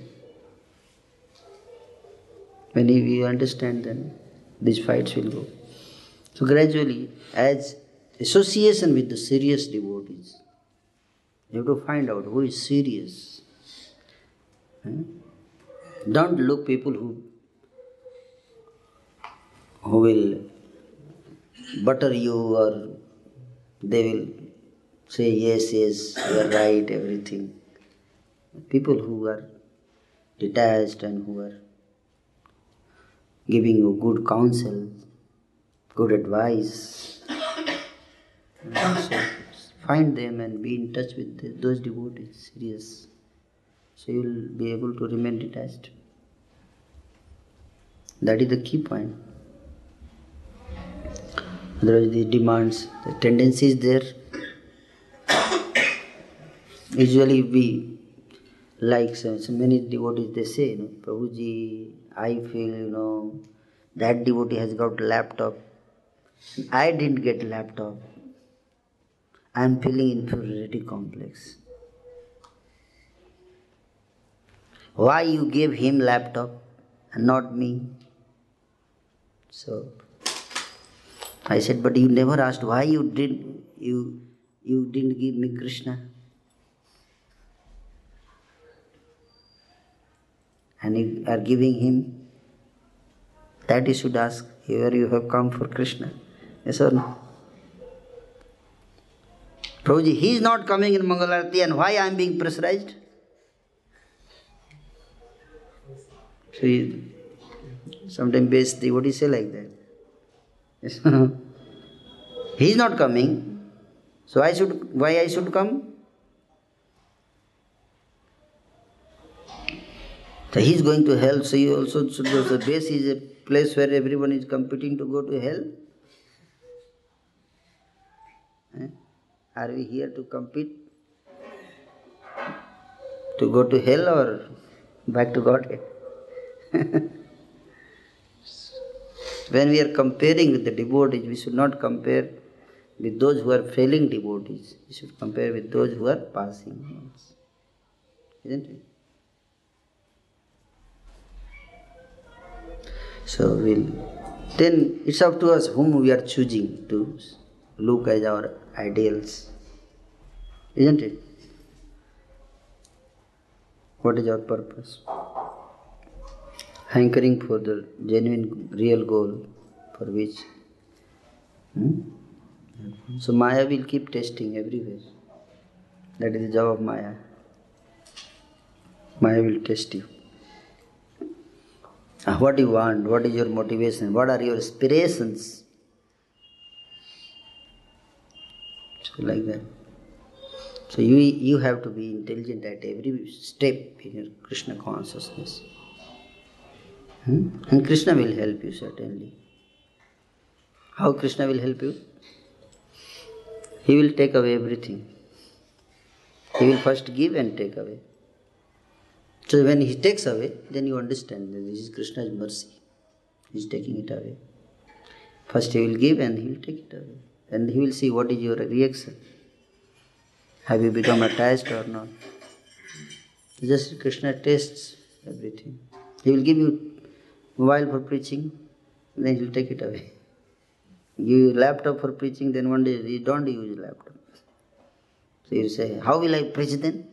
When we understand, then these fights will go. So gradually, as association with the serious devotees, you have to find out who is serious. Hmm? Don't look people who who will butter you or they will say yes, yes, you are right, everything. People who are detached and who are giving you good counsel, good advice. So find them and be in touch with those devotees, serious. So you will be able to remain detached. That is the key point. Otherwise, the demands, the tendency is there. Usually, we like so, so many devotees, they say, you know, Prabhuji, I feel, you know, that devotee has got laptop. I didn't get laptop. I am feeling inferiority complex. Why you gave him laptop and not me? So I said, but you never asked why you did you you didn't give me Krishna. And you are giving him. That you should ask. Here you have come for Krishna. Yes or no? Prabhuji, he is not coming in Mangalarati and why I am being pressurized? So sometimes base devotee say like that. Yes. He is not coming. So I should why I should come? So he is going to hell, so you also should. The base is a place where everyone is competing to go to hell. Eh? Are we here to compete? To go to hell or back to Godhead? *laughs* when we are comparing with the devotees, we should not compare with those who are failing devotees. We should compare with those who are passing ones. Isn't it? So we'll then it's up to us whom we are choosing to look as our ideals. Isn't it? What is our purpose? Hankering for the genuine, real goal for which. Hmm? So Maya will keep testing everywhere. That is the job of Maya. Maya will test you. What do you want? What is your motivation? What are your aspirations? So like that. So you you have to be intelligent at every step in your Krishna consciousness. Hmm? And Krishna will help you certainly. How Krishna will help you? He will take away everything. He will first give and take away. So when he takes away, then you understand that this is Krishna's mercy. He is taking it away. First he will give and he will take it away. And he will see what is your reaction. Have you become attached or not? Just Krishna tests everything. He will give you mobile for preaching, then he will take it away. You laptop for preaching, then one day you don't use laptop. So you say, How will I preach then?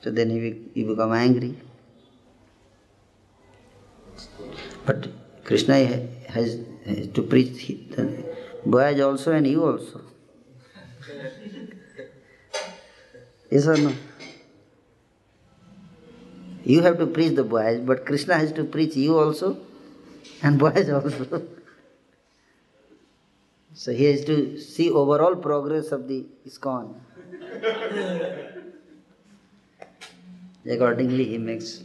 So then you, you become angry. But Krishna has, has to preach the boys also and you also. Yes or no? You have to preach the boys, but Krishna has to preach you also and boys also. So he has to see overall progress of the ISKCON. Accordingly, he makes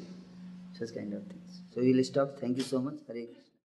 such kind of things. So we will stop. Thank you so much. Hare.